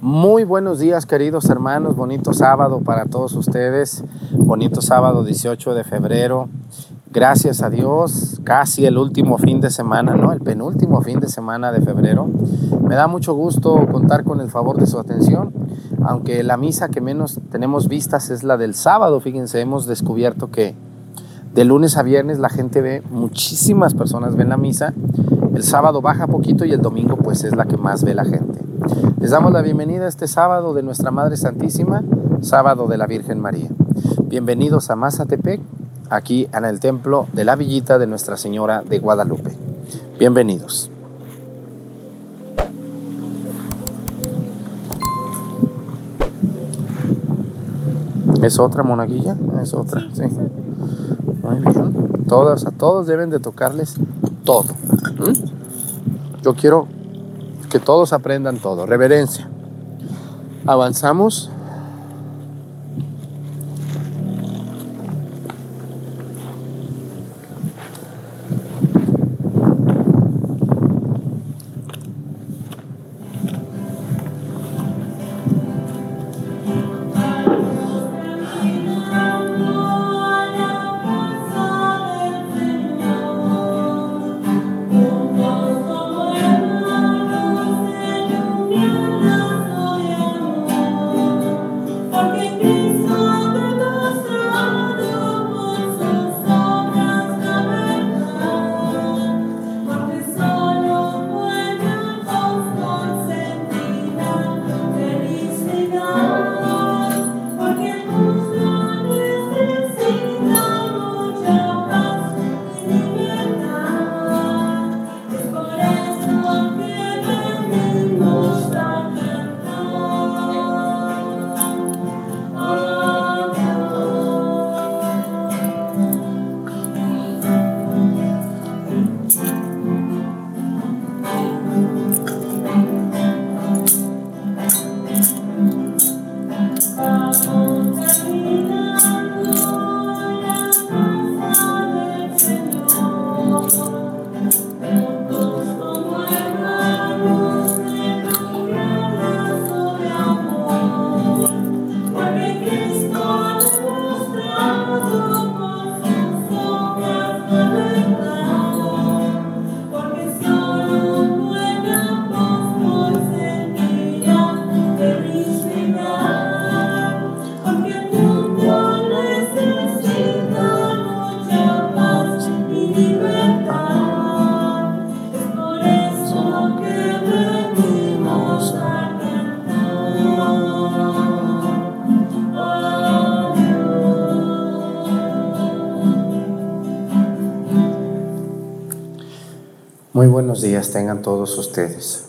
Muy buenos días queridos hermanos, bonito sábado para todos ustedes, bonito sábado 18 de febrero. Gracias a Dios, casi el último fin de semana, ¿no? El penúltimo fin de semana de febrero. Me da mucho gusto contar con el favor de su atención, aunque la misa que menos tenemos vistas es la del sábado. Fíjense, hemos descubierto que de lunes a viernes la gente ve, muchísimas personas ven la misa. El sábado baja poquito y el domingo pues es la que más ve la gente. Les damos la bienvenida a este sábado de nuestra Madre Santísima, sábado de la Virgen María. Bienvenidos a Mazatepec, aquí en el templo de la Villita de Nuestra Señora de Guadalupe. Bienvenidos. ¿Es otra monaguilla? Es otra, sí. Muy. Todos, a todos deben de tocarles todo. ¿Mm? Yo quiero que todos aprendan todo. Reverencia. Avanzamos. Buenos días tengan todos ustedes.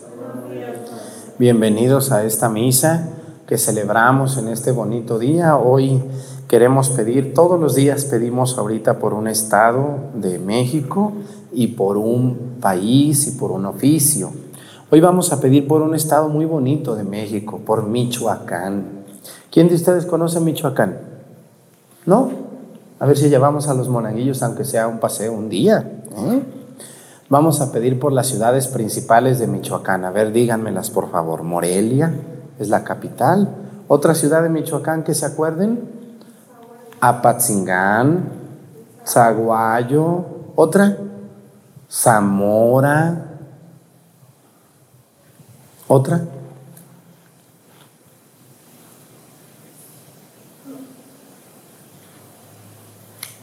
Bienvenidos a esta misa que celebramos en este bonito día. Hoy queremos pedir, todos los días pedimos ahorita por un estado de México y por un país y por un oficio. Hoy vamos a pedir por un estado muy bonito de México, por Michoacán. ¿Quién de ustedes conoce Michoacán? ¿No? A ver si llevamos a los monaguillos, aunque sea un paseo un día. ¿eh? Vamos a pedir por las ciudades principales de Michoacán. A ver, díganmelas por favor. Morelia es la capital. Otra ciudad de Michoacán que se acuerden. Apatzingán, Zaguayo. Otra. Zamora. Otra.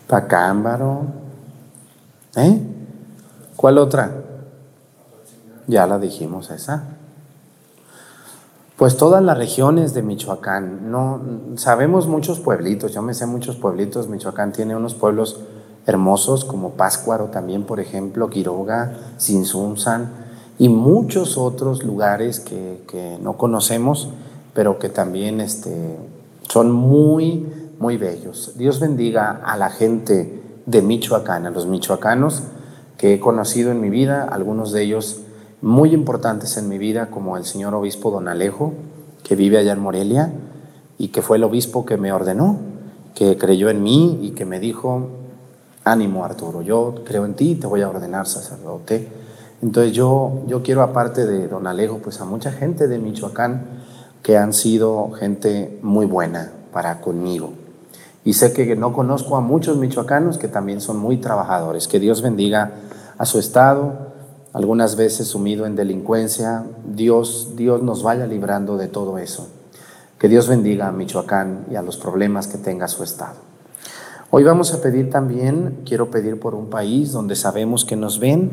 Pacámbaro. ¿Eh? ¿Cuál otra? Ya la dijimos esa. Pues todas las regiones de Michoacán, no sabemos muchos pueblitos, yo me sé muchos pueblitos, Michoacán tiene unos pueblos hermosos como Páscuaro también, por ejemplo, Quiroga, Sinsunzan y muchos otros lugares que, que, no conocemos, pero que también este, son muy, muy bellos. Dios bendiga a la gente de Michoacán, a los michoacanos que he conocido en mi vida, algunos de ellos muy importantes en mi vida, como el señor obispo don Alejo, que vive allá en Morelia y que fue el obispo que me ordenó, que creyó en mí y que me dijo, ánimo Arturo, yo creo en ti, te voy a ordenar sacerdote. Entonces yo, yo quiero, aparte de don Alejo, pues a mucha gente de Michoacán que han sido gente muy buena para conmigo. Y sé que no conozco a muchos michoacanos que también son muy trabajadores. Que Dios bendiga a su estado, algunas veces sumido en delincuencia. Dios, Dios nos vaya librando de todo eso. Que Dios bendiga a Michoacán y a los problemas que tenga su estado. Hoy vamos a pedir también, quiero pedir por un país donde sabemos que nos ven.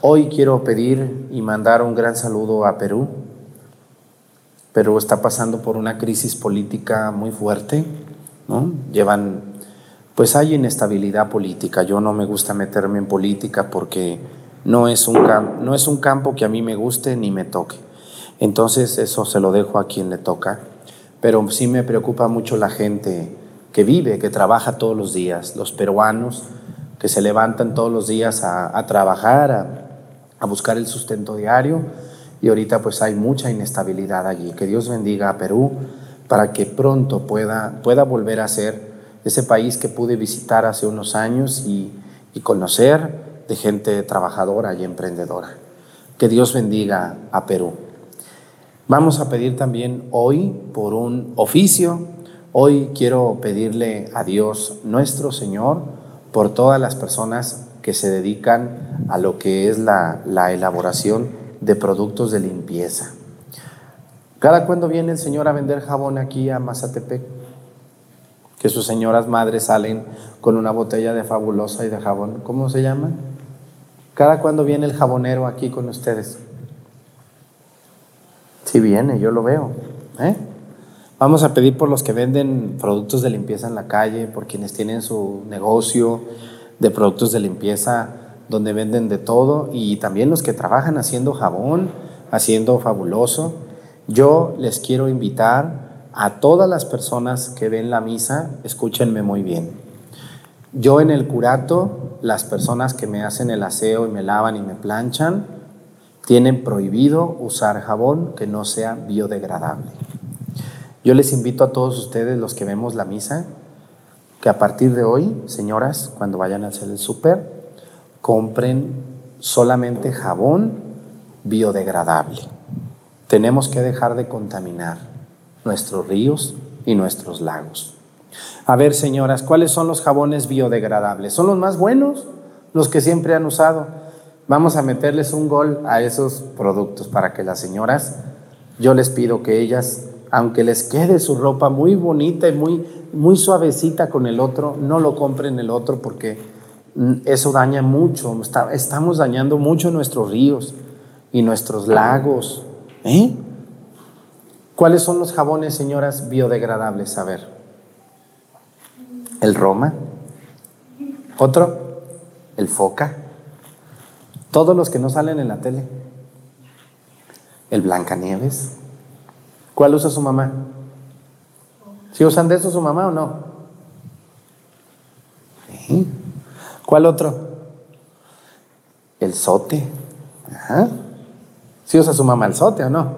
Hoy quiero pedir y mandar un gran saludo a Perú. Perú está pasando por una crisis política muy fuerte Llevan, pues hay inestabilidad política. Yo no me gusta meterme en política porque no es un, no es un campo que a mí me guste ni me toque. Entonces eso se lo dejo a quien le toca. Pero sí me preocupa mucho la gente que vive, que trabaja todos los días, los peruanos que se levantan todos los días a, trabajar, a, a, buscar el sustento diario. Y ahorita pues hay mucha inestabilidad allí. Que Dios bendiga a Perú, para que pronto pueda, pueda volver a ser ese país que pude visitar hace unos años y, conocer de gente trabajadora y emprendedora. Que Dios bendiga a Perú. Vamos a pedir también hoy por un oficio. Hoy quiero pedirle a Dios nuestro Señor por todas las personas que se dedican a lo que es la, la elaboración de productos de limpieza. ¿Cada cuando viene el Señor a vender jabón aquí a Mazatepec? Que sus señoras madres salen con una botella de fabulosa y de jabón. ¿Cómo se llama? ¿Cada cuando viene el jabonero aquí con ustedes? Sí viene, yo lo veo. ¿eh? Vamos a pedir por los que venden productos de limpieza en la calle, por quienes tienen su negocio de productos de limpieza donde venden de todo y también los que trabajan haciendo jabón, haciendo fabuloso. Yo les quiero invitar a todas las personas que ven la misa, escúchenme muy bien. Yo en el curato, las personas que me hacen el aseo y me lavan y me planchan, tienen prohibido usar jabón que no sea biodegradable. Yo les invito a todos ustedes, los que vemos la misa, que a partir de hoy, señoras, cuando vayan a hacer el súper, compren solamente jabón biodegradable. Tenemos que dejar de contaminar nuestros ríos y nuestros lagos. A ver, señoras, ¿cuáles son los jabones biodegradables? ¿Son los más buenos? Los que siempre han usado. Vamos a meterles un gol a esos productos para que las señoras, yo les pido que ellas, aunque les quede su ropa muy bonita y muy, muy suavecita con el otro, no lo compren el otro porque eso daña mucho. estamos dañando mucho nuestros ríos y nuestros lagos ¿Eh? ¿Cuáles son los jabones, señoras, biodegradables? A ver. El Roma. Otro. El Foca. Todos los que no salen en la tele. El Blancanieves. ¿Cuál usa su mamá? ¿Si usan de eso su mamá o no? ¿Cuál otro? El sote. ¿Sí usa su mamá el sote o no?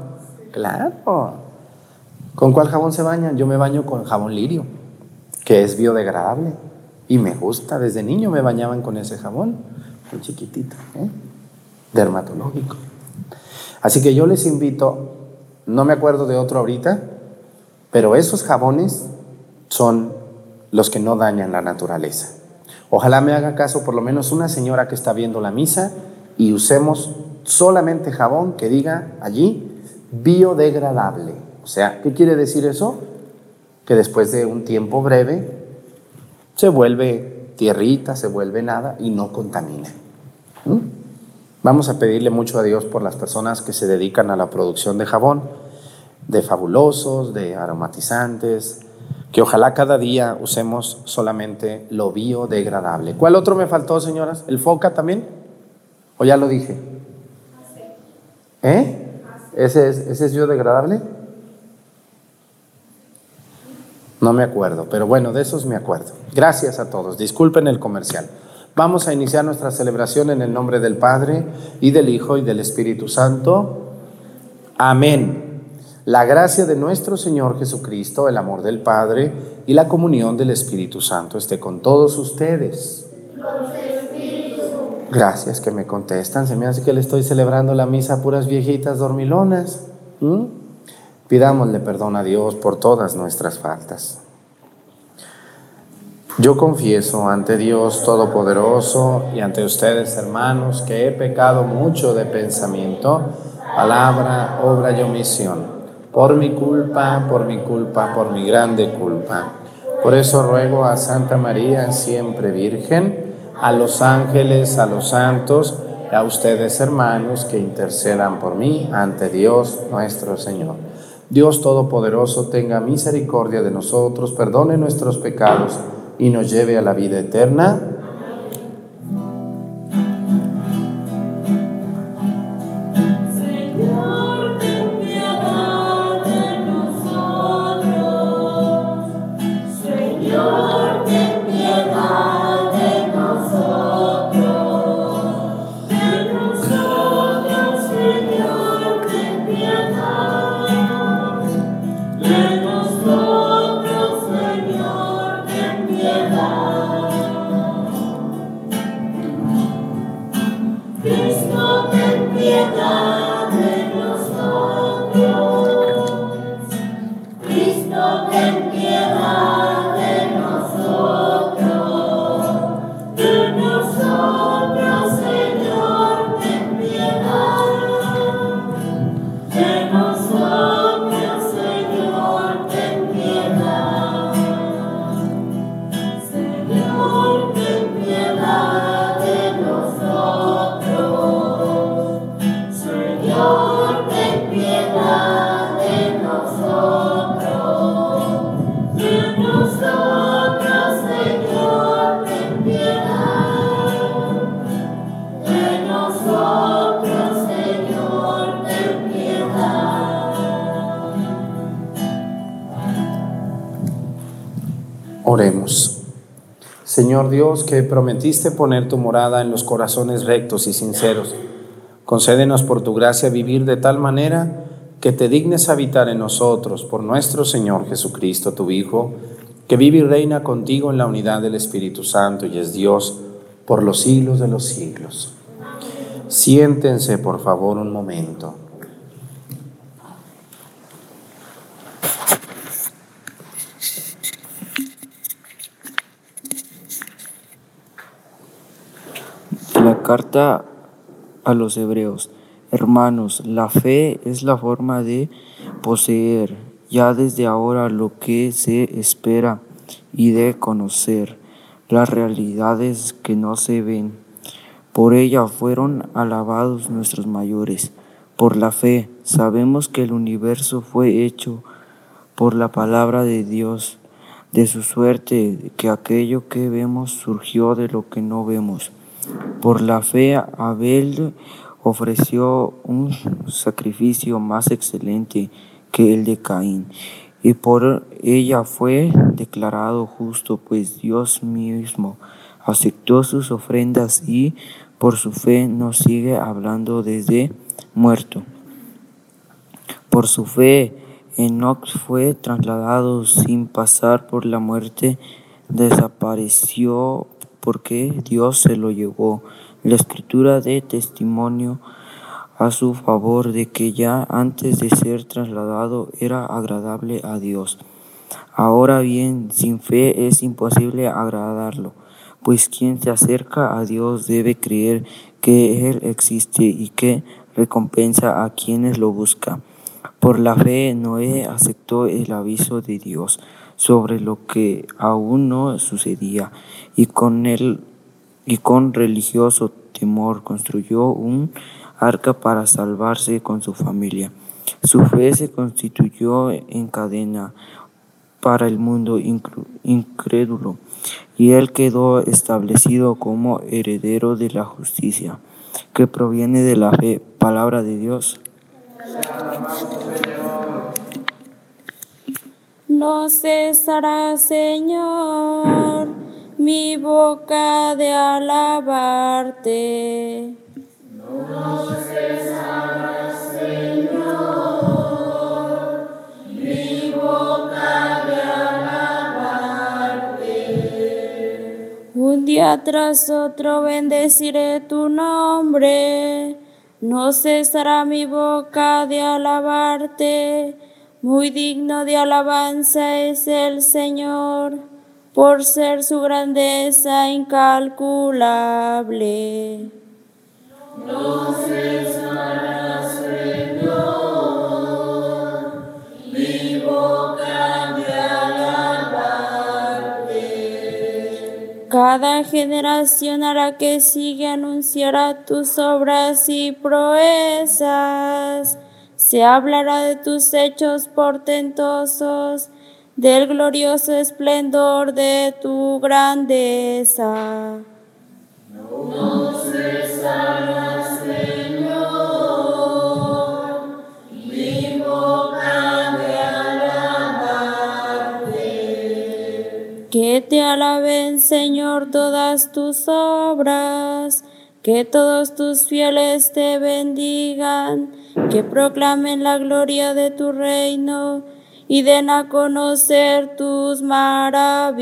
Claro. ¿Con cuál jabón se bañan? Yo me baño con jabón lirio, que es biodegradable. Y me gusta, desde niño me bañaban con ese jabón, muy chiquitito, ¿eh? dermatológico. Así que yo les invito, no me acuerdo de otro ahorita, pero esos jabones son los que no dañan la naturaleza. Ojalá me haga caso por lo menos una señora que está viendo la misa y usemos solamente jabón que diga allí biodegradable. O sea, ¿qué quiere decir eso? Que después de un tiempo breve se vuelve tierrita, se vuelve nada y no contamina. ¿Mm? Vamos a pedirle mucho a Dios por las personas que se dedican a la producción de jabón, de fabulosos, de aromatizantes, que ojalá cada día usemos solamente lo biodegradable. ¿Cuál otro me faltó, señoras? ¿El foca también? ¿O ya lo dije? ¿Eh? ¿Ese es, ¿Ese es biodegradable? No me acuerdo, pero bueno, de esos me acuerdo. Gracias a todos. Disculpen el comercial. Vamos a iniciar nuestra celebración en el nombre del Padre y del Hijo y del Espíritu Santo. Amén. La gracia de nuestro Señor Jesucristo, el amor del Padre y la comunión del Espíritu Santo esté con todos ustedes. Gracias que me contestan. Se me hace que le estoy celebrando la misa a puras viejitas dormilonas. Pidámosle perdón a Dios por todas nuestras faltas. Yo confieso ante Dios Todopoderoso y ante ustedes, hermanos, que he pecado mucho de pensamiento, palabra, obra y omisión, por mi culpa, por mi culpa, por mi grande culpa. Por eso ruego a Santa María, siempre Virgen, a los ángeles, a los santos, y a ustedes, hermanos, que intercedan por mí ante Dios nuestro Señor. Dios Todopoderoso tenga misericordia de nosotros, perdone nuestros pecados y nos lleve a la vida eterna. Dios, que prometiste poner tu morada en los corazones rectos y sinceros, concédenos por tu gracia vivir de tal manera que te dignes habitar en nosotros por nuestro Señor Jesucristo, tu Hijo, que vive y reina contigo en la unidad del Espíritu Santo y es Dios por los siglos de los siglos. Siéntense, por favor, un momento. Carta a los Hebreos. Hermanos, la fe es la forma de poseer ya desde ahora lo que se espera y de conocer las realidades que no se ven. Por ella fueron alabados nuestros mayores. Por la fe sabemos que el universo fue hecho por la palabra de Dios, de su suerte que aquello que vemos surgió de lo que no vemos. Por la fe, Abel ofreció un sacrificio más excelente que el de Caín, y por ella fue declarado justo, pues Dios mismo aceptó sus ofrendas y por su fe nos sigue hablando desde muerto. Por su fe, Enoch fue trasladado sin pasar por la muerte, desapareció porque Dios se lo llevó. La escritura de testimonio a su favor de que ya antes de ser trasladado era agradable a Dios. Ahora bien, sin fe es imposible agradarlo, pues quien se acerca a Dios debe creer que Él existe y que recompensa a quienes lo buscan. Por la fe Noé aceptó el aviso de Dios sobre lo que aún no sucedía y con él y con religioso temor construyó un arca para salvarse con su familia. Su fe se constituyó en cadena para el mundo incrédulo y él quedó establecido como heredero de la justicia que proviene de la fe, palabra de Dios. No cesará, Señor, mi boca de alabarte. No cesará, Señor, mi boca de alabarte. Un día tras otro bendeciré tu nombre. No cesará mi boca de alabarte Muy digno de alabanza es el Señor, por ser su grandeza incalculable. No Cada generación hará que sigue anunciará tus obras y proezas. Se hablará de tus hechos portentosos, del glorioso esplendor de tu grandeza. No Que te alaben, Señor, todas tus obras, que todos tus fieles te bendigan, que proclamen la gloria de tu reino y den a conocer tus maravillas.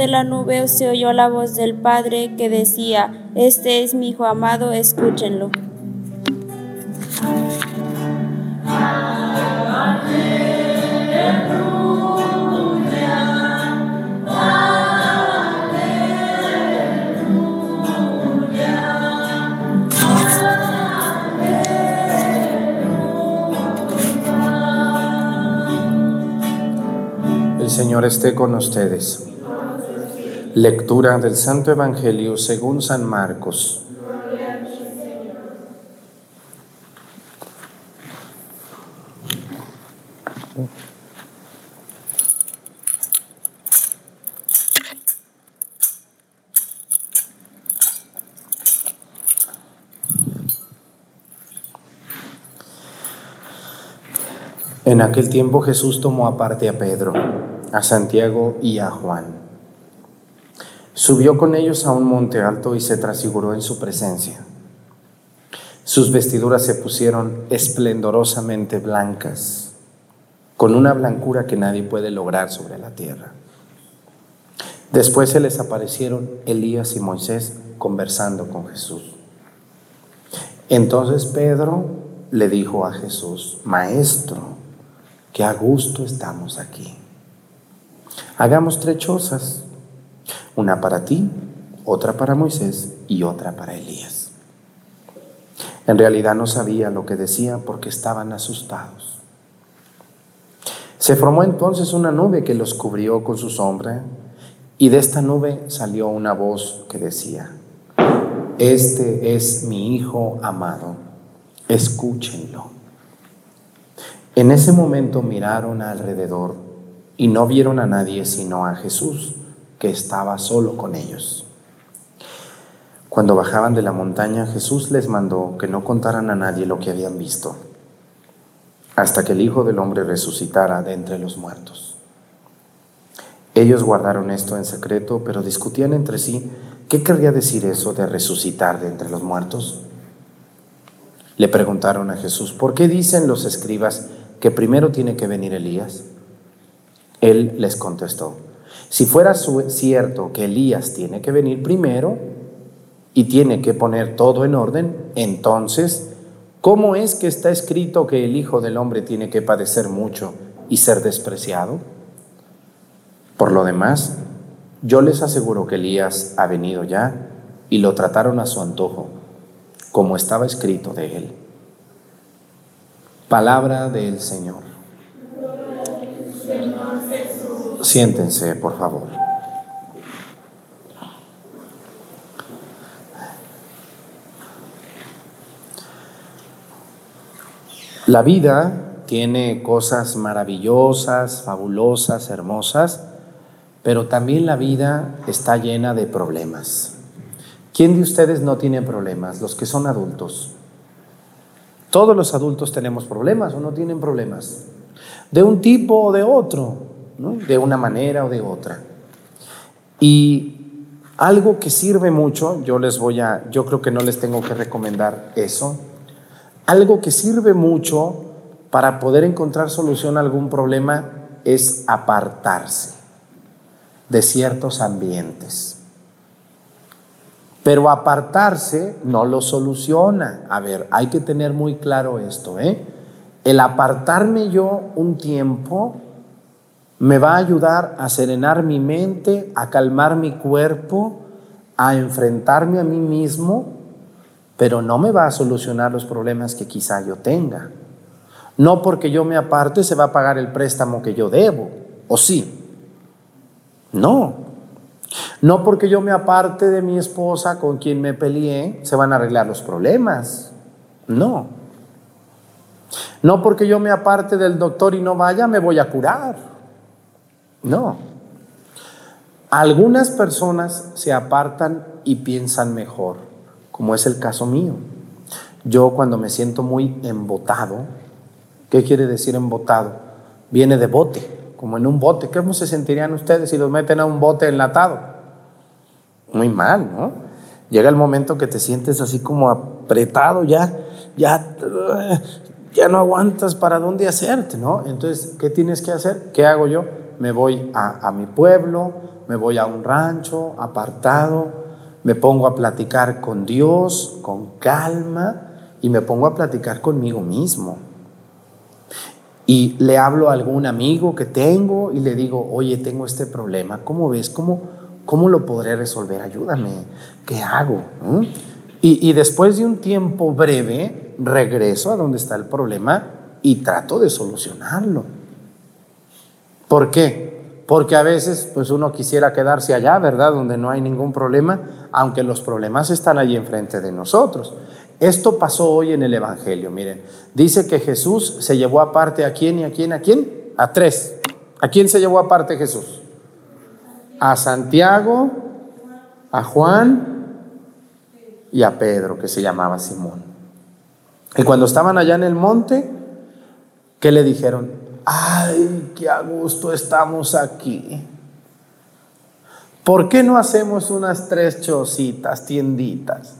De la nube se oyó la voz del Padre que decía, Este es mi Hijo amado, escúchenlo. Señor esté con ustedes. Lectura del Santo Evangelio según San Marcos. En aquel tiempo Jesús tomó aparte a Pedro a Santiago y a Juan. Subió con ellos a un monte alto y se transfiguró en su presencia. Sus vestiduras se pusieron esplendorosamente blancas, con una blancura que nadie puede lograr sobre la tierra. Después se les aparecieron Elías y Moisés conversando con Jesús. Entonces Pedro le dijo a Jesús, Maestro, que a gusto estamos aquí. Hagamos tres chozas, una para ti, otra para Moisés y otra para Elías. En realidad no sabía lo que decía porque estaban asustados. Se formó entonces una nube que los cubrió con su sombra y de esta nube salió una voz que decía, Este es mi Hijo amado, escúchenlo. En ese momento miraron alrededor y no vieron a nadie sino a Jesús, que estaba solo con ellos. Cuando bajaban de la montaña, Jesús les mandó que no contaran a nadie lo que habían visto, hasta que el Hijo del Hombre resucitara de entre los muertos. Ellos guardaron esto en secreto, pero discutían entre sí qué querría decir eso de resucitar de entre los muertos. Le preguntaron a Jesús, ¿por qué dicen los escribas que primero tiene que venir Elías? Él les contestó, si fuera cierto que Elías tiene que venir primero y tiene que poner todo en orden, entonces, ¿cómo es que está escrito que el Hijo del Hombre tiene que padecer mucho y ser despreciado? Por lo demás, yo les aseguro que Elías ha venido ya y lo trataron a su antojo, como estaba escrito de él. Palabra del Señor siéntense, por favor. La vida tiene cosas maravillosas, fabulosas, hermosas, pero también la vida está llena de problemas. ¿Quién de ustedes no tiene problemas? Los que son adultos. Todos los adultos tenemos problemas o no tienen problemas. De un tipo o de otro de una manera o de otra. Y algo que sirve mucho, yo les voy a, yo creo que no les tengo que recomendar eso, algo que sirve mucho para poder encontrar solución a algún problema es apartarse de ciertos ambientes. Pero apartarse no lo soluciona. A ver, hay que tener muy claro esto. ¿eh? El apartarme yo un tiempo me va a ayudar a serenar mi mente, a calmar mi cuerpo, a enfrentarme a mí mismo, pero no me va a solucionar los problemas que quizá yo tenga. No porque yo me aparte se va a pagar el préstamo que yo debo, ¿o sí? No. No porque yo me aparte de mi esposa con quien me peleé, se van a arreglar los problemas. No. No porque yo me aparte del doctor y no vaya, me voy a curar. No. Algunas personas se apartan y piensan mejor, como es el caso mío. Yo cuando me siento muy embotado, ¿qué quiere decir embotado? Viene de bote como en un bote. ¿Cómo se sentirían ustedes si los meten a un bote enlatado? Muy mal, ¿no? Llega el momento que te sientes así como apretado, ya, ya, ya no aguantas para dónde hacerte, ¿no? Entonces, ¿qué tienes que hacer? ¿Qué hago yo? Me voy a, a mi pueblo, me voy a un rancho apartado, me pongo a platicar con Dios con calma y me pongo a platicar conmigo mismo y le hablo a algún amigo que tengo y le digo, oye, tengo este problema, ¿cómo ves? ¿Cómo, cómo lo podré resolver? Ayúdame, ¿qué hago? Y, y después de un tiempo breve, regreso a donde está el problema y trato de solucionarlo. ¿Por qué? Porque a veces pues uno quisiera quedarse allá, ¿verdad? Donde no hay ningún problema, aunque los problemas están allí enfrente de nosotros. Esto pasó hoy en el Evangelio, miren. Dice que Jesús se llevó aparte a quién y a quién, a quién? A tres. ¿A quién se llevó aparte Jesús? A Santiago, a Juan y a Pedro, que se llamaba Simón. Y cuando estaban allá en el monte, ¿qué le dijeron? Ay, qué a gusto estamos aquí. ¿Por qué no hacemos unas tres chocitas, tienditas?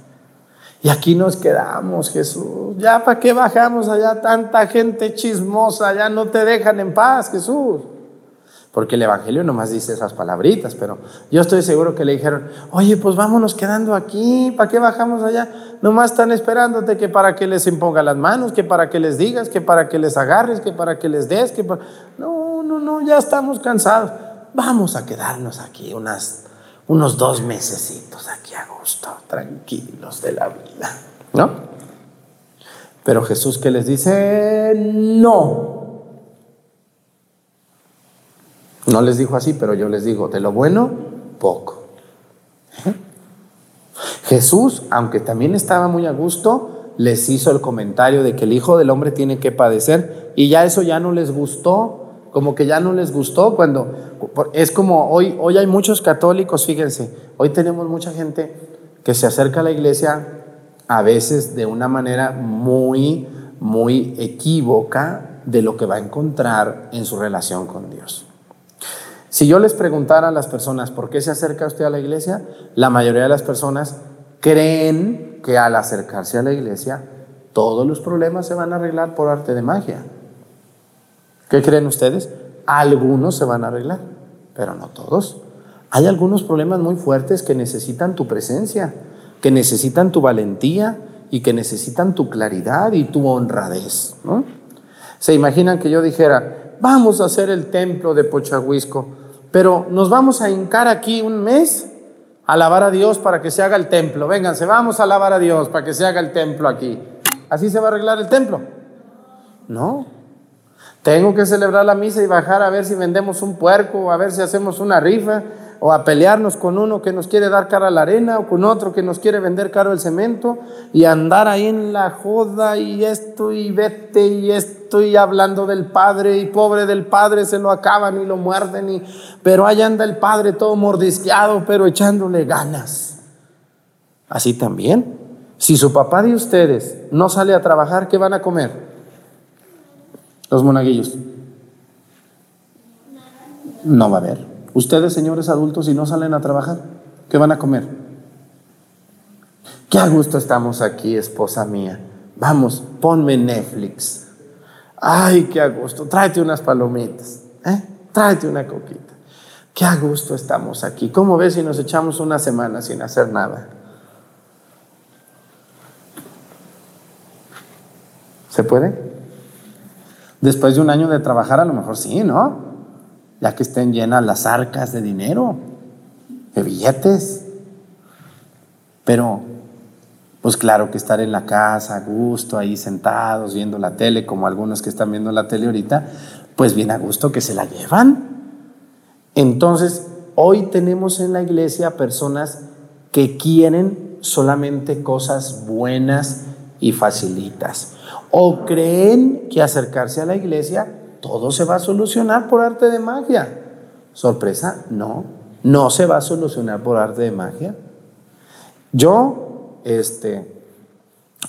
Y aquí nos quedamos, Jesús. Ya para qué bajamos allá tanta gente chismosa, ya no te dejan en paz, Jesús. Porque el Evangelio nomás dice esas palabritas, pero yo estoy seguro que le dijeron, oye, pues vámonos quedando aquí, ¿para qué bajamos allá? Nomás están esperándote que para que les imponga las manos, que para que les digas, que para que les agarres, que para que les des, que para... No, no, no, ya estamos cansados. Vamos a quedarnos aquí unas unos dos mesecitos aquí a gusto, tranquilos de la vida, ¿no? Pero Jesús que les dice, no. No les dijo así, pero yo les digo, de lo bueno, poco. Jesús, aunque también estaba muy a gusto, les hizo el comentario de que el Hijo del Hombre tiene que padecer y ya eso ya no les gustó como que ya no les gustó cuando es como hoy hoy hay muchos católicos, fíjense, hoy tenemos mucha gente que se acerca a la iglesia a veces de una manera muy muy equívoca de lo que va a encontrar en su relación con Dios. Si yo les preguntara a las personas por qué se acerca usted a la iglesia, la mayoría de las personas creen que al acercarse a la iglesia todos los problemas se van a arreglar por arte de magia. ¿Qué creen ustedes? Algunos se van a arreglar, pero no todos. Hay algunos problemas muy fuertes que necesitan tu presencia, que necesitan tu valentía y que necesitan tu claridad y tu honradez. ¿no? Se imaginan que yo dijera, vamos a hacer el templo de Pochahuisco, pero nos vamos a hincar aquí un mes a alabar a Dios para que se haga el templo. Vénganse, vamos a alabar a Dios para que se haga el templo aquí. ¿Así se va a arreglar el templo? No. Tengo que celebrar la misa y bajar a ver si vendemos un puerco, a ver si hacemos una rifa, o a pelearnos con uno que nos quiere dar cara a la arena o con otro que nos quiere vender caro el cemento y andar ahí en la joda y esto y vete y esto y hablando del padre y pobre del padre se lo acaban y lo muerden y pero ahí anda el padre todo mordisqueado pero echándole ganas. Así también, si su papá de ustedes no sale a trabajar, ¿qué van a comer? Los monaguillos. No va a haber. Ustedes, señores adultos, si no salen a trabajar, ¿qué van a comer? Qué a gusto estamos aquí, esposa mía. Vamos, ponme Netflix. Ay, qué a gusto. Tráete unas palomitas. ¿eh? Tráete una coquita. Qué a gusto estamos aquí. ¿Cómo ves si nos echamos una semana sin hacer nada? ¿Se puede? Después de un año de trabajar, a lo mejor sí, ¿no? Ya que estén llenas las arcas de dinero, de billetes. Pero, pues claro que estar en la casa, a gusto, ahí sentados, viendo la tele, como algunos que están viendo la tele ahorita, pues bien a gusto que se la llevan. Entonces, hoy tenemos en la iglesia personas que quieren solamente cosas buenas y facilitas. O creen que acercarse a la iglesia todo se va a solucionar por arte de magia. Sorpresa, no, no se va a solucionar por arte de magia. Yo, este,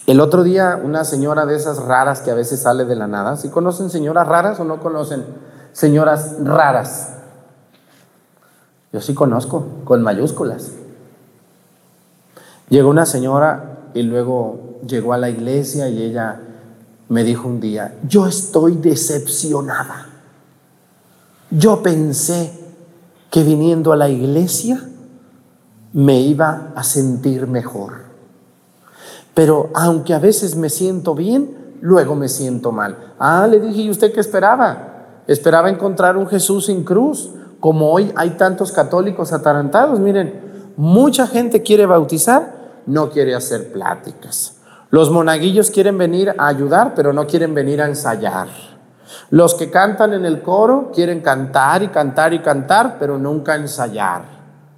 el otro día una señora de esas raras que a veces sale de la nada, ¿sí conocen señoras raras o no conocen señoras raras? Yo sí conozco, con mayúsculas. Llegó una señora y luego llegó a la iglesia y ella me dijo un día, yo estoy decepcionada. Yo pensé que viniendo a la iglesia me iba a sentir mejor. Pero aunque a veces me siento bien, luego me siento mal. Ah, le dije, ¿y usted qué esperaba? Esperaba encontrar un Jesús sin cruz. Como hoy hay tantos católicos atarantados, miren, mucha gente quiere bautizar, no quiere hacer pláticas. Los monaguillos quieren venir a ayudar, pero no quieren venir a ensayar. Los que cantan en el coro quieren cantar y cantar y cantar, pero nunca ensayar.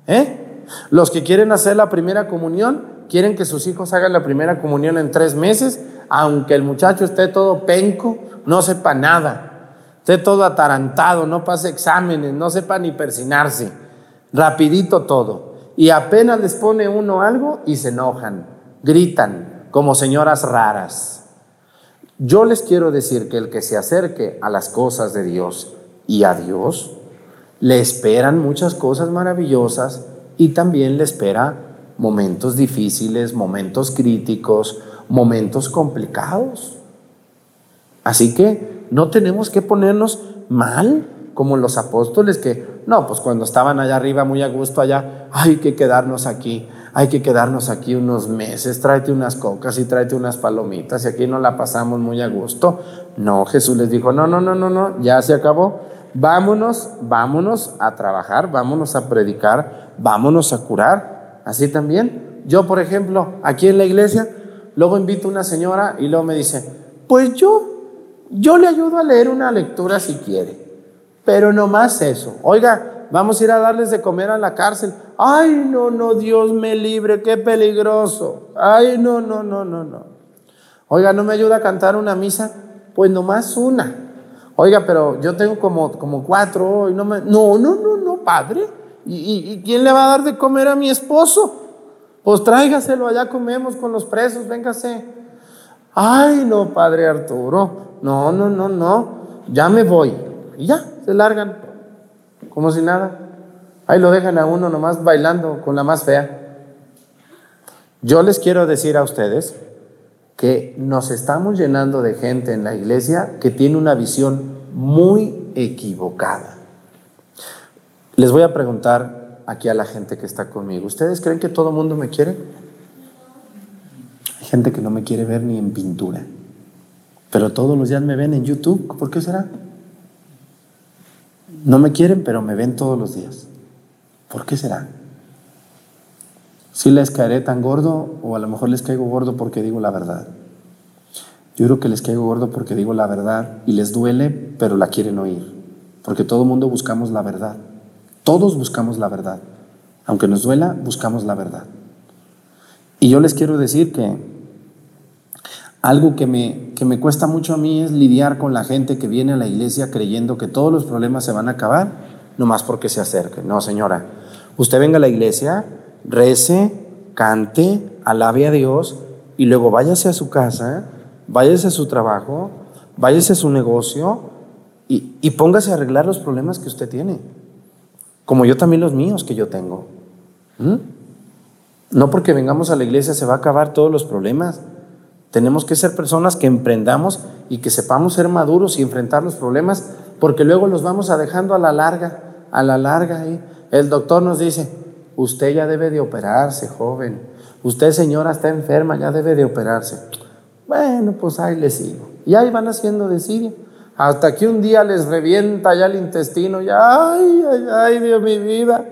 ¿Eh? Los que quieren hacer la primera comunión quieren que sus hijos hagan la primera comunión en tres meses, aunque el muchacho esté todo penco, no sepa nada, esté todo atarantado, no pase exámenes, no sepa ni persinarse. Rapidito todo. Y apenas les pone uno algo y se enojan, gritan, como señoras raras. Yo les quiero decir que el que se acerque a las cosas de Dios y a Dios, le esperan muchas cosas maravillosas y también le espera momentos difíciles, momentos críticos, momentos complicados. Así que no tenemos que ponernos mal como los apóstoles que, no, pues cuando estaban allá arriba muy a gusto allá, hay que quedarnos aquí hay que quedarnos aquí unos meses, tráete unas cocas y tráete unas palomitas y aquí no la pasamos muy a gusto. No, Jesús les dijo, no, no, no, no, no, ya se acabó. Vámonos, vámonos a trabajar, vámonos a predicar, vámonos a curar. Así también. Yo, por ejemplo, aquí en la iglesia, luego invito a una señora y luego me dice, pues yo, yo le ayudo a leer una lectura si quiere, pero no más eso. Oiga, vamos a ir a darles de comer a la cárcel. Ay, no, no, Dios me libre, qué peligroso. Ay, no, no, no, no, no. Oiga, ¿no me ayuda a cantar una misa? Pues nomás una. Oiga, pero yo tengo como, como cuatro y no me... No, no, no, no, padre. ¿Y, ¿Y, quién le va a dar de comer a mi esposo? Pues tráigaselo, allá comemos con los presos, véngase. Ay, no, padre Arturo. No, no, no, no. Ya me voy. Y ya, se largan como si nada. Ahí lo dejan a uno nomás bailando con la más fea. Yo les quiero decir a ustedes que nos estamos llenando de gente en la iglesia que tiene una visión muy equivocada. Les voy a preguntar aquí a la gente que está conmigo, ¿ustedes creen que todo el mundo me quiere? Hay gente que no me quiere ver ni en pintura, pero todos los días me ven en YouTube, ¿por qué será? No me quieren, pero me ven todos los días. ¿Por qué será? Si les caeré tan gordo o a lo mejor les caigo gordo porque digo la verdad. Yo creo que les caigo gordo porque digo la verdad y les duele, pero la quieren oír. Porque todo mundo buscamos la verdad. Todos buscamos la verdad. Aunque nos duela, buscamos la verdad. Y yo les quiero decir que algo que me, que me cuesta mucho a mí es lidiar con la gente que viene a la iglesia creyendo que todos los problemas se van a acabar, nomás porque se acerque. No, señora. Usted venga a la iglesia, rece, cante, alabe a Dios y luego váyase a su casa, váyase a su trabajo, váyase a su negocio y, póngase a arreglar los problemas que usted tiene, como yo también los míos que yo tengo. ¿Mm? No porque vengamos a la iglesia se va a acabar todos los problemas. Tenemos que ser personas que emprendamos y que sepamos ser maduros y enfrentar los problemas, porque luego los vamos a dejando a la larga, a la larga. El doctor nos dice, usted ya debe de operarse, joven. Usted, señora, está enferma, ya debe de operarse. Bueno, pues ahí le sigo. Y ahí van haciendo de hasta que un día les revienta ya el intestino, ya, ay, ay, ay, Dios mi vida.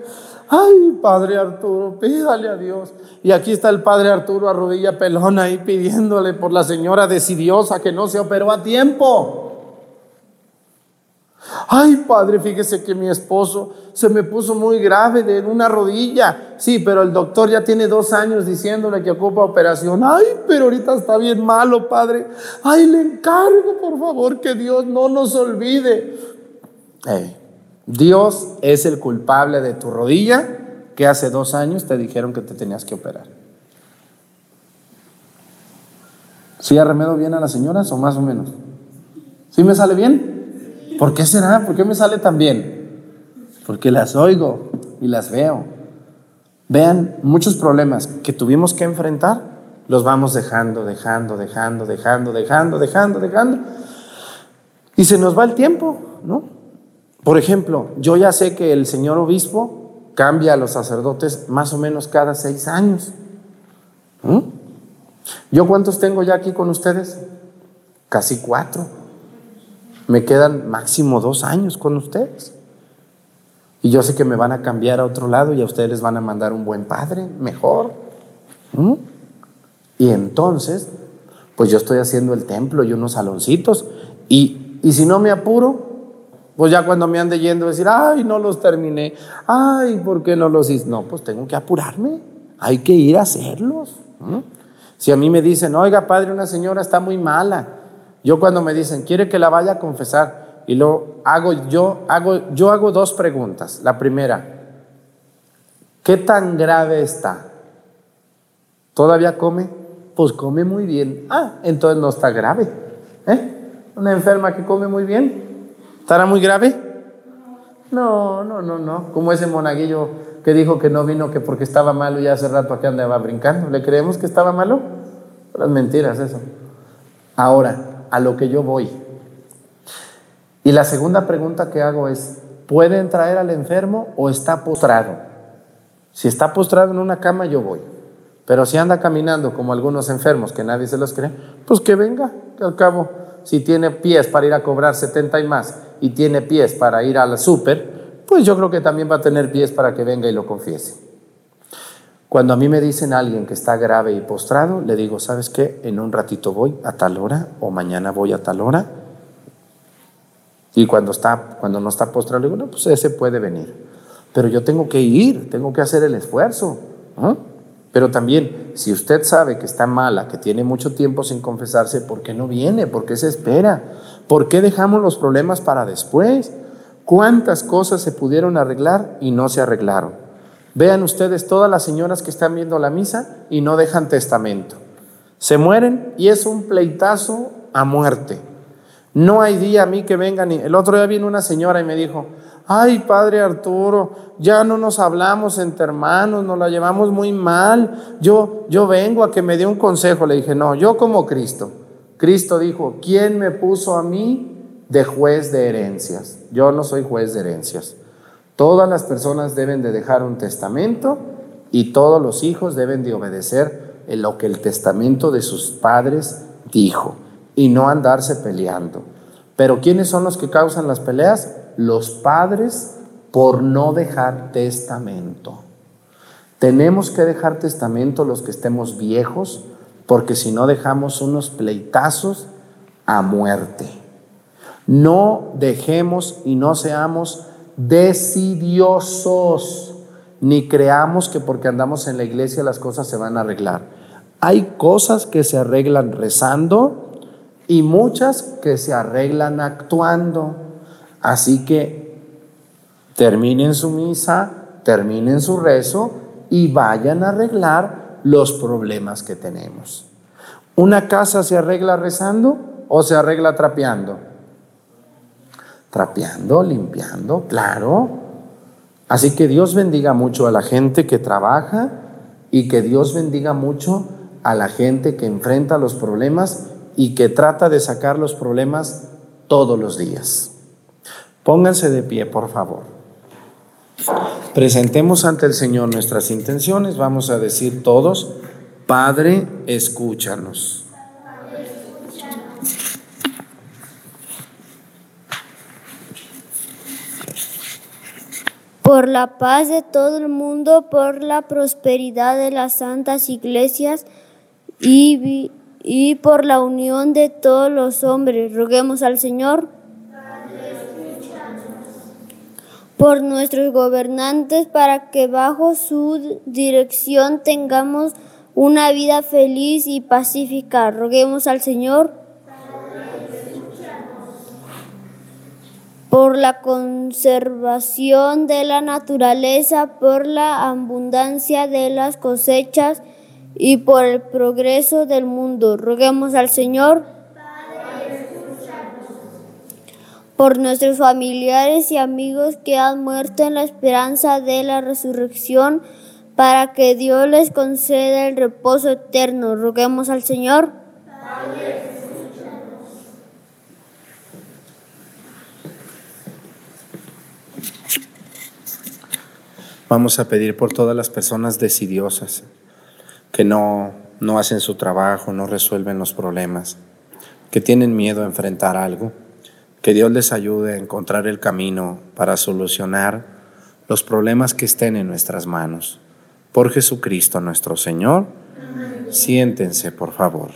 Ay, Padre Arturo, pídale a Dios. Y aquí está el Padre Arturo a rodilla pelona ahí pidiéndole por la señora decidiosa que no se operó a tiempo. Ay, padre, fíjese que mi esposo se me puso muy grave de una rodilla. Sí, pero el doctor ya tiene dos años diciéndole que ocupa operación. Ay, pero ahorita está bien malo, padre. Ay, le encargo, por favor, que Dios no nos olvide. Dios es el culpable de tu rodilla que hace dos años te dijeron que te tenías que operar. ¿Sí arremedo bien a las señoras o más o menos? ¿Sí me sale bien? ¿Por qué será? ¿Por qué me sale tan bien? Porque las oigo y las veo. Vean, muchos problemas que tuvimos que enfrentar, los vamos dejando, dejando, dejando, dejando, dejando, dejando, dejando. Y se nos va el tiempo, ¿no? Por ejemplo, yo ya sé que el señor obispo cambia a los sacerdotes más o menos cada seis años. ¿Yo cuántos tengo ya aquí con ustedes? Casi cuatro. Me quedan máximo dos años con ustedes. Y yo sé que me van a cambiar a otro lado y a ustedes les van a mandar un buen padre, mejor. ¿Mm? Y entonces, pues yo estoy haciendo el templo y unos saloncitos. Y, y si no me apuro, pues ya cuando me ande yendo decir, ay, no los terminé. Ay, ¿por qué no los hice? No, pues tengo que apurarme. Hay que ir a hacerlos. Si a mí me dicen, oiga, padre, una señora está muy mala. Yo cuando me dicen, ¿quiere que la vaya a confesar? Y lo hago yo, hago, yo hago dos preguntas. La primera, ¿qué tan grave está? ¿Todavía come? Pues come muy bien. Ah, entonces no está grave. ¿Eh? Una enferma que come muy bien, ¿estará muy grave? No, no, no, no. Como ese monaguillo que dijo que no vino que porque estaba malo y hace rato aquí andaba brincando. ¿Le creemos que estaba malo? Las mentiras, eso. Ahora, a lo que yo voy. Y la segunda pregunta que hago es, ¿pueden traer al enfermo o está postrado? Si está postrado en una cama, yo voy. Pero si anda caminando como algunos enfermos que nadie se los cree, pues que venga, que al cabo, si tiene pies para ir a cobrar 70 y más y tiene pies para ir al súper, pues yo creo que también va a tener pies para que venga y lo confiese. Cuando a mí me dicen alguien que está grave y postrado, le digo, ¿sabes qué? En un ratito voy a tal hora o mañana voy a tal hora. Y cuando, está, cuando no está postrado, le digo, no, pues ese puede venir. Pero yo tengo que ir, tengo que hacer el esfuerzo. Pero también, si usted sabe que está mala, que tiene mucho tiempo sin confesarse, ¿por qué no viene? ¿Por qué se espera? ¿Por qué dejamos los problemas para después? ¿Cuántas cosas se pudieron arreglar y no se arreglaron? Vean ustedes todas las señoras que están viendo la misa y no dejan testamento. Se mueren y es un pleitazo a muerte. No hay día a mí que vengan. El otro día vino una señora y me dijo, ay padre Arturo, ya no nos hablamos entre hermanos, nos la llevamos muy mal. Yo, yo vengo a que me dé un consejo. Le dije, no, yo como Cristo. Cristo dijo, ¿quién me puso a mí de juez de herencias? Yo no soy juez de herencias. Todas las personas deben de dejar un testamento y todos los hijos deben de obedecer en lo que el testamento de sus padres dijo y no andarse peleando. Pero ¿quiénes son los que causan las peleas? Los padres por no dejar testamento. Tenemos que dejar testamento los que estemos viejos, porque si no dejamos unos pleitazos a muerte. No dejemos y no seamos decidiosos, ni creamos que porque andamos en la iglesia las cosas se van a arreglar. Hay cosas que se arreglan rezando y muchas que se arreglan actuando. Así que terminen su misa, terminen su rezo y vayan a arreglar los problemas que tenemos. ¿Una casa se arregla rezando o se arregla trapeando? Trapeando, limpiando, claro. Así que Dios bendiga mucho a la gente que trabaja y que Dios bendiga mucho a la gente que enfrenta los problemas y que trata de sacar los problemas todos los días. Pónganse de pie, por favor. Presentemos ante el Señor nuestras intenciones. Vamos a decir todos, Padre, escúchanos. Por la paz de todo el mundo, por la prosperidad de las santas iglesias y, y por la unión de todos los hombres, roguemos al Señor. Por nuestros gobernantes para que bajo su dirección tengamos una vida feliz y pacífica. Roguemos al Señor. por la conservación de la naturaleza, por la abundancia de las cosechas y por el progreso del mundo. Roguemos al Señor. Por nuestros familiares y amigos que han muerto en la esperanza de la resurrección, para que Dios les conceda el reposo eterno. Roguemos al Señor. Vamos a pedir por todas las personas decidiosas que no, no hacen su trabajo, no resuelven los problemas, que tienen miedo a enfrentar algo que Dios les ayude a encontrar el camino para solucionar los problemas que estén en nuestras manos. Por Jesucristo nuestro Señor, siéntense por favor.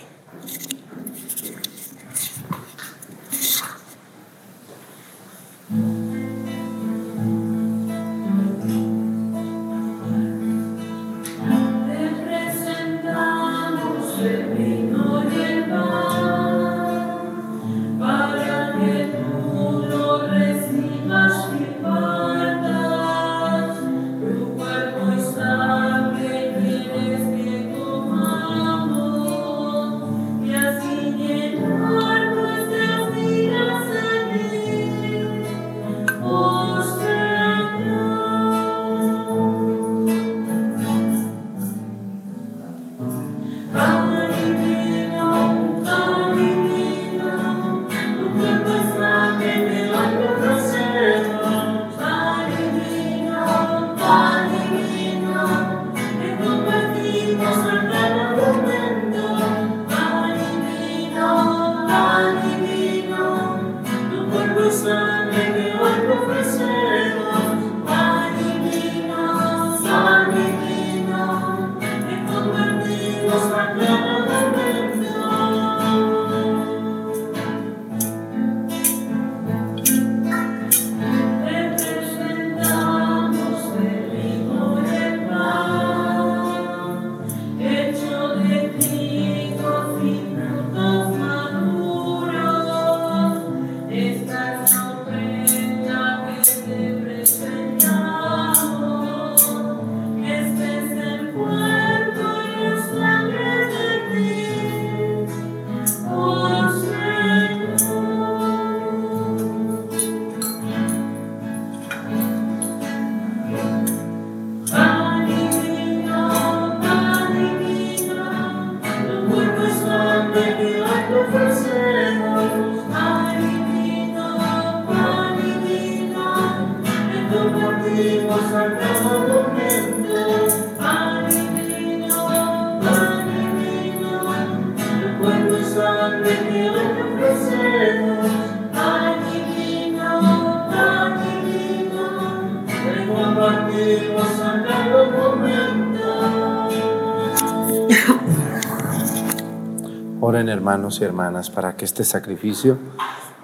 Hermanos y hermanas, para que este sacrificio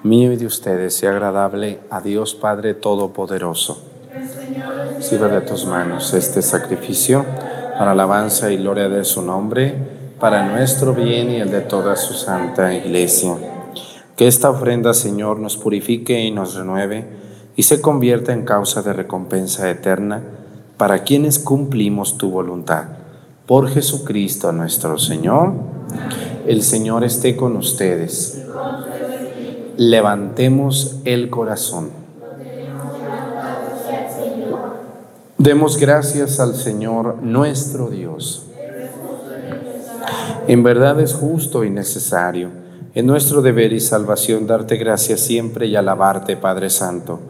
mío y de ustedes sea agradable a Dios Padre Todopoderoso. Sirva de tus manos este sacrificio para alabanza y gloria de su nombre, para nuestro bien y el de toda su santa iglesia. Que esta ofrenda, Señor, nos purifique y nos renueve y se convierta en causa de recompensa eterna para quienes cumplimos tu voluntad. Por Jesucristo nuestro Señor, el Señor esté con ustedes. Levantemos el corazón. Demos gracias al Señor nuestro Dios. En verdad es justo y necesario, en nuestro deber y salvación, darte gracias siempre y alabarte, Padre Santo.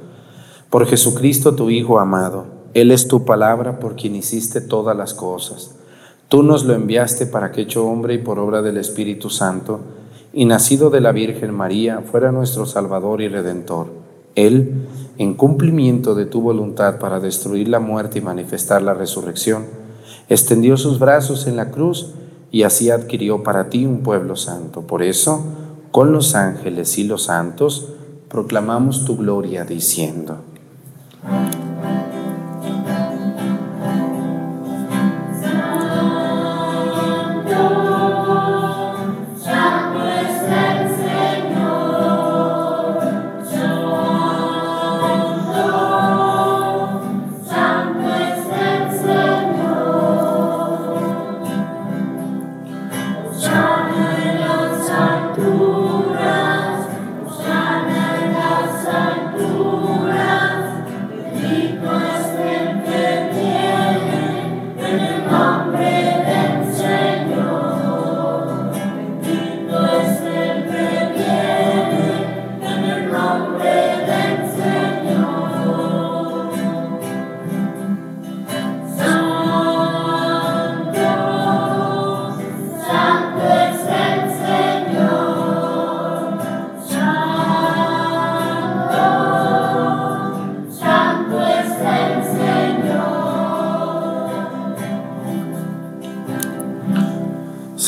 Por Jesucristo, tu Hijo amado, Él es tu palabra por quien hiciste todas las cosas. Tú nos lo enviaste para que hecho hombre y por obra del Espíritu Santo, y nacido de la Virgen María, fuera nuestro Salvador y Redentor. Él, en cumplimiento de tu voluntad para destruir la muerte y manifestar la resurrección, extendió sus brazos en la cruz y así adquirió para ti un pueblo santo. Por eso, con los ángeles y los santos, proclamamos tu gloria diciendo.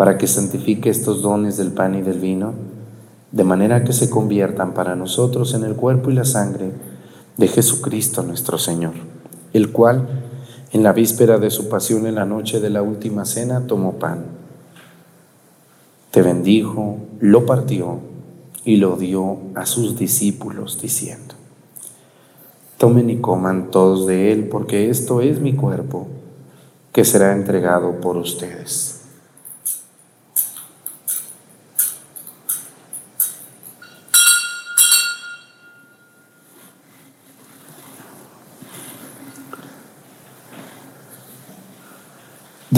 para que santifique estos dones del pan y del vino, de manera que se conviertan para nosotros en el cuerpo y la sangre de Jesucristo nuestro Señor, el cual, en la víspera de su pasión en la noche de la última cena, tomó pan. Te bendijo, lo partió y lo dio a sus discípulos, diciendo, Tomen y coman todos de él, porque esto es mi cuerpo, que será entregado por ustedes.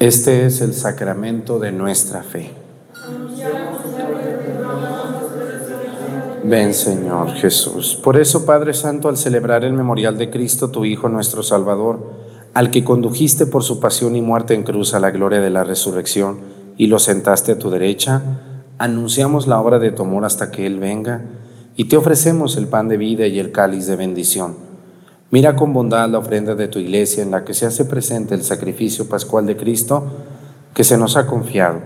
Este es el sacramento de nuestra fe. Ven Señor Jesús. Por eso, Padre Santo, al celebrar el memorial de Cristo, tu Hijo, nuestro Salvador, al que condujiste por su pasión y muerte en cruz a la gloria de la resurrección y lo sentaste a tu derecha, anunciamos la obra de tu amor hasta que Él venga y te ofrecemos el pan de vida y el cáliz de bendición Mira con bondad la ofrenda de tu iglesia en la que se hace presente el sacrificio pascual de Cristo que se nos ha confiado.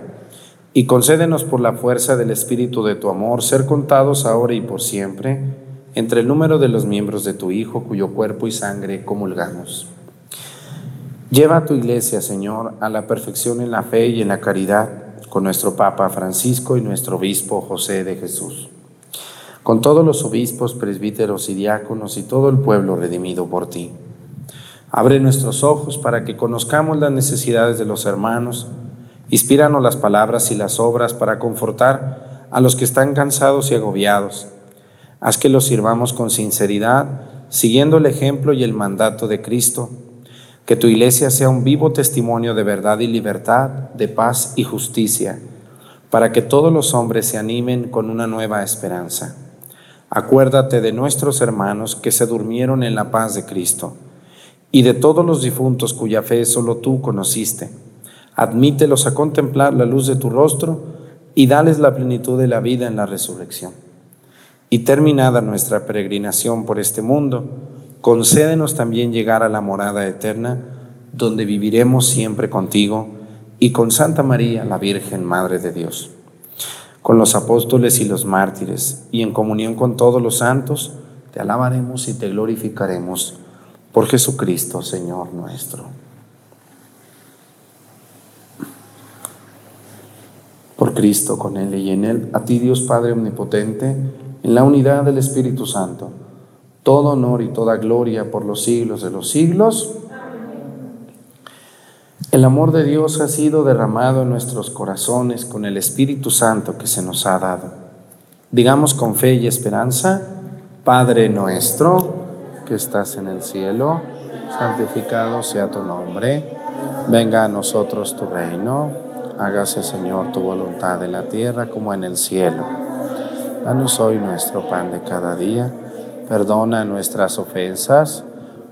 Y concédenos por la fuerza del Espíritu de tu amor ser contados ahora y por siempre entre el número de los miembros de tu Hijo cuyo cuerpo y sangre comulgamos. Lleva a tu iglesia, Señor, a la perfección en la fe y en la caridad, con nuestro Papa Francisco y nuestro Obispo José de Jesús, con todos los obispos, presbíteros y diáconos y todo el pueblo redimido por ti. Abre nuestros ojos para que conozcamos las necesidades de los hermanos, inspíranos las palabras y las obras para confortar a los que están cansados y agobiados. Haz que los sirvamos con sinceridad, siguiendo el ejemplo y el mandato de Cristo que tu iglesia sea un vivo testimonio de verdad y libertad, de paz y justicia, para que todos los hombres se animen con una nueva esperanza. Acuérdate de nuestros hermanos que se durmieron en la paz de Cristo y de todos los difuntos cuya fe solo tú conociste. Admítelos a contemplar la luz de tu rostro y dales la plenitud de la vida en la resurrección. Y terminada nuestra peregrinación por este mundo, concédenos también llegar a la morada eterna, donde viviremos siempre contigo y con Santa María, la Virgen Madre de Dios, con los apóstoles y los mártires, y en comunión con todos los santos, te alabaremos y te glorificaremos por Jesucristo, Señor nuestro. Por Cristo, con Él y en Él, a ti Dios Padre Omnipotente, en la unidad del Espíritu Santo todo honor y toda gloria por los siglos de los siglos. El amor de Dios ha sido derramado en nuestros corazones con el Espíritu Santo que se nos ha dado. Digamos con fe y esperanza, Padre nuestro que estás en el cielo, santificado sea tu nombre, venga a nosotros tu reino, hágase Señor tu voluntad en la tierra como en el cielo. Danos hoy nuestro pan de cada día Perdona nuestras ofensas,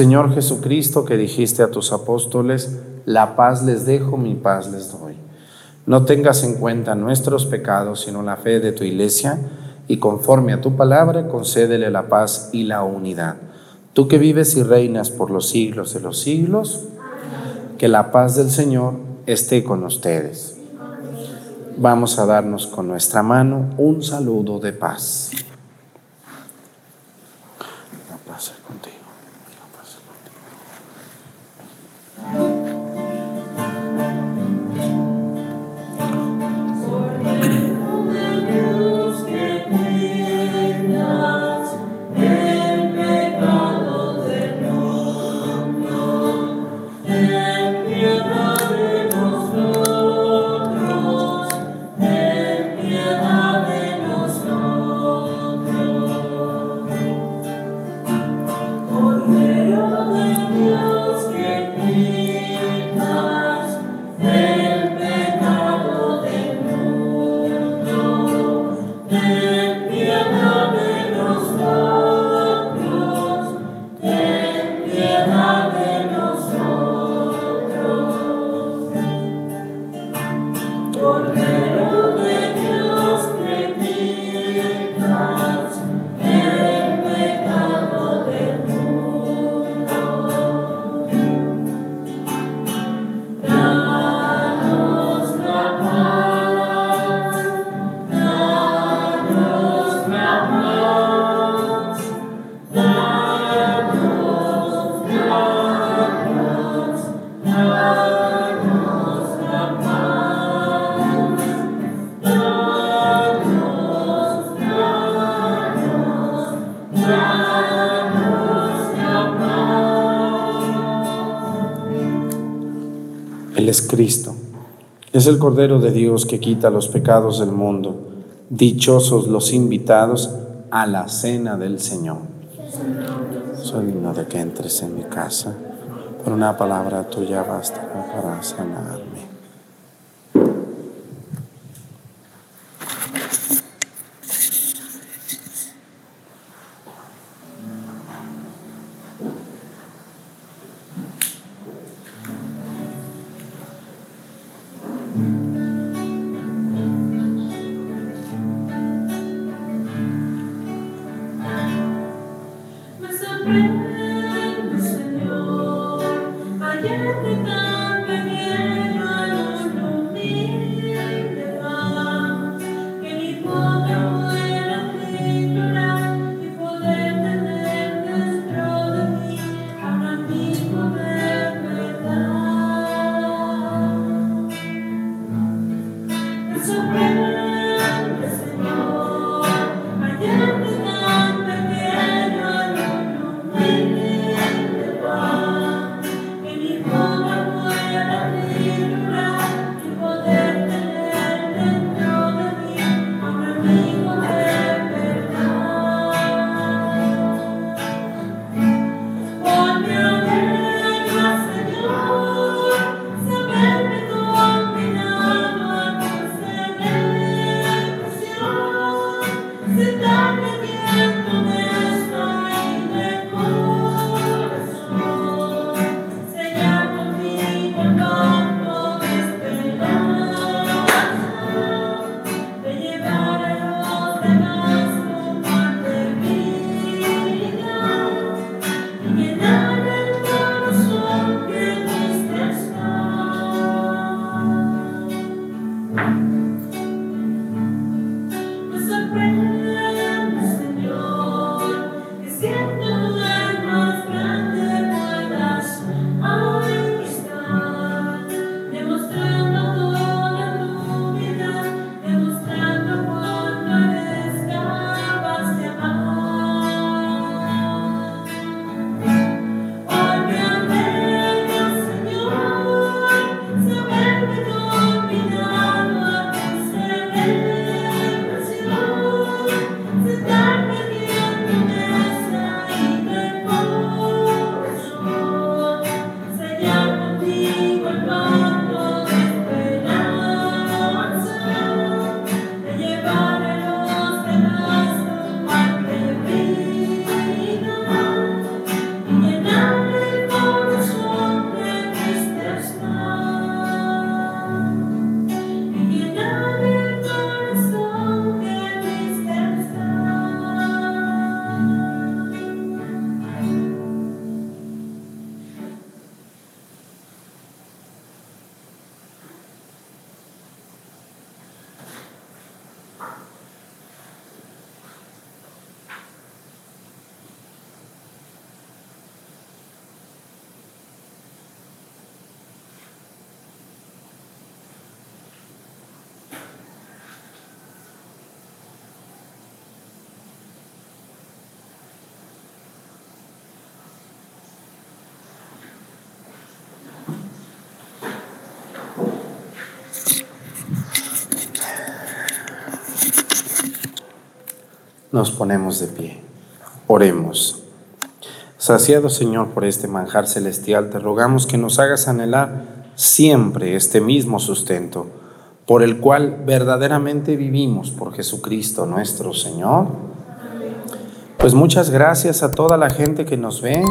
Señor Jesucristo, que dijiste a tus apóstoles, la paz les dejo, mi paz les doy. No tengas en cuenta nuestros pecados, sino la fe de tu iglesia, y conforme a tu palabra, concédele la paz y la unidad. Tú que vives y reinas por los siglos de los siglos, que la paz del Señor esté con ustedes. Vamos a darnos con nuestra mano un saludo de paz. Es el Cordero de Dios que quita los pecados del mundo. Dichosos los invitados a la cena del Señor. Soy digno de que entres en mi casa. Por una palabra tuya basta para sanarme. Nos ponemos de pie. Oremos. Saciado Señor por este manjar celestial, te rogamos que nos hagas anhelar siempre este mismo sustento, por el cual verdaderamente vivimos por Jesucristo nuestro Señor. Pues muchas gracias a toda la gente que nos ve.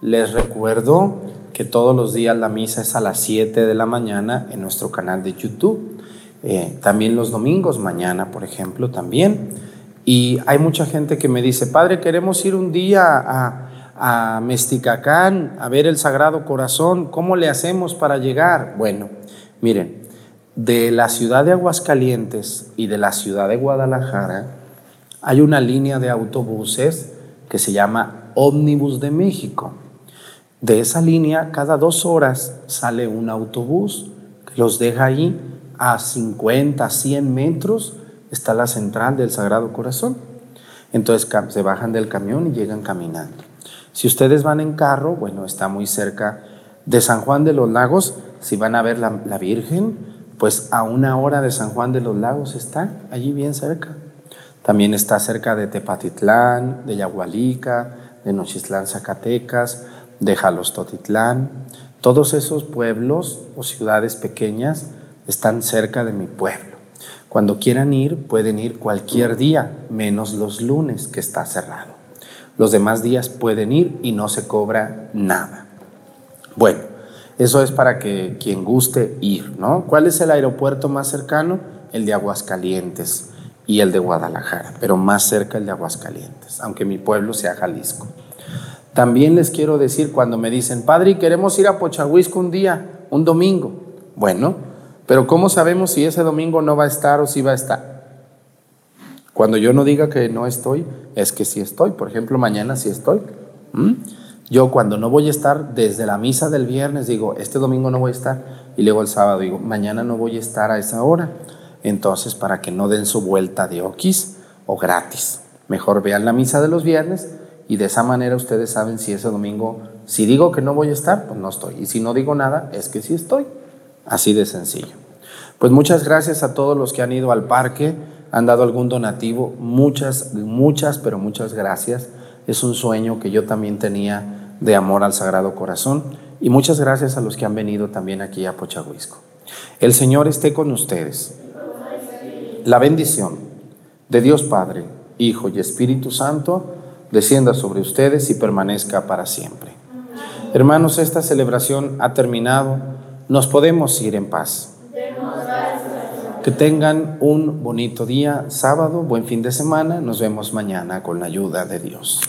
Les recuerdo que todos los días la misa es a las 7 de la mañana en nuestro canal de YouTube. Eh, también los domingos, mañana por ejemplo, también. Y hay mucha gente que me dice, Padre, queremos ir un día a, a Mesticacán a ver el Sagrado Corazón, ¿cómo le hacemos para llegar? Bueno, miren, de la ciudad de Aguascalientes y de la ciudad de Guadalajara hay una línea de autobuses que se llama Ómnibus de México. De esa línea, cada dos horas sale un autobús que los deja ahí a 50, 100 metros está la central del Sagrado Corazón. Entonces se bajan del camión y llegan caminando. Si ustedes van en carro, bueno, está muy cerca de San Juan de los Lagos. Si van a ver la, Virgen, pues a una hora de San Juan de los Lagos está, allí bien cerca. También está cerca de Tepatitlán, de Yagualica, de Nochistlán, Zacatecas, de Jalostotitlán. Todos esos pueblos o ciudades pequeñas están cerca de mi pueblo. Cuando quieran ir, pueden ir cualquier día, menos los lunes, que está cerrado. Los demás días pueden ir y no se cobra nada. Bueno, eso es para que quien guste ir, ¿no? ¿Cuál es el aeropuerto más cercano? El de Aguascalientes y el de Guadalajara, pero más cerca el de Aguascalientes, aunque mi pueblo sea Jalisco. También les quiero decir cuando me dicen, Padre, queremos ir a Pochahuisco un día, un domingo. Bueno, pero ¿cómo sabemos si ese domingo no va a estar o si va a estar? Cuando yo no diga que no estoy, es que sí estoy. Por ejemplo, mañana sí estoy. ¿Mm? Yo cuando no voy a estar desde la misa del viernes digo, este domingo no voy a estar. Y luego el sábado digo, mañana no voy a estar a esa hora. Entonces, para que no den su vuelta de oquis o gratis, mejor vean la misa de los viernes y de esa manera ustedes saben si ese domingo, si digo que no voy a estar, pues no estoy. Y si no digo nada, es que sí estoy. Así de sencillo. Pues muchas gracias a todos los que han ido al parque han dado algún donativo, muchas, muchas, pero muchas gracias. Es un sueño que yo también tenía de amor al Sagrado Corazón y muchas gracias a los que han venido también aquí a Pochahuisco. El Señor esté con ustedes. La bendición de Dios Padre, Hijo y Espíritu Santo descienda sobre ustedes y permanezca para siempre. Hermanos, esta celebración ha terminado. Nos podemos ir en paz. Que tengan un bonito día, sábado, buen fin de semana. Nos vemos mañana con la ayuda de Dios.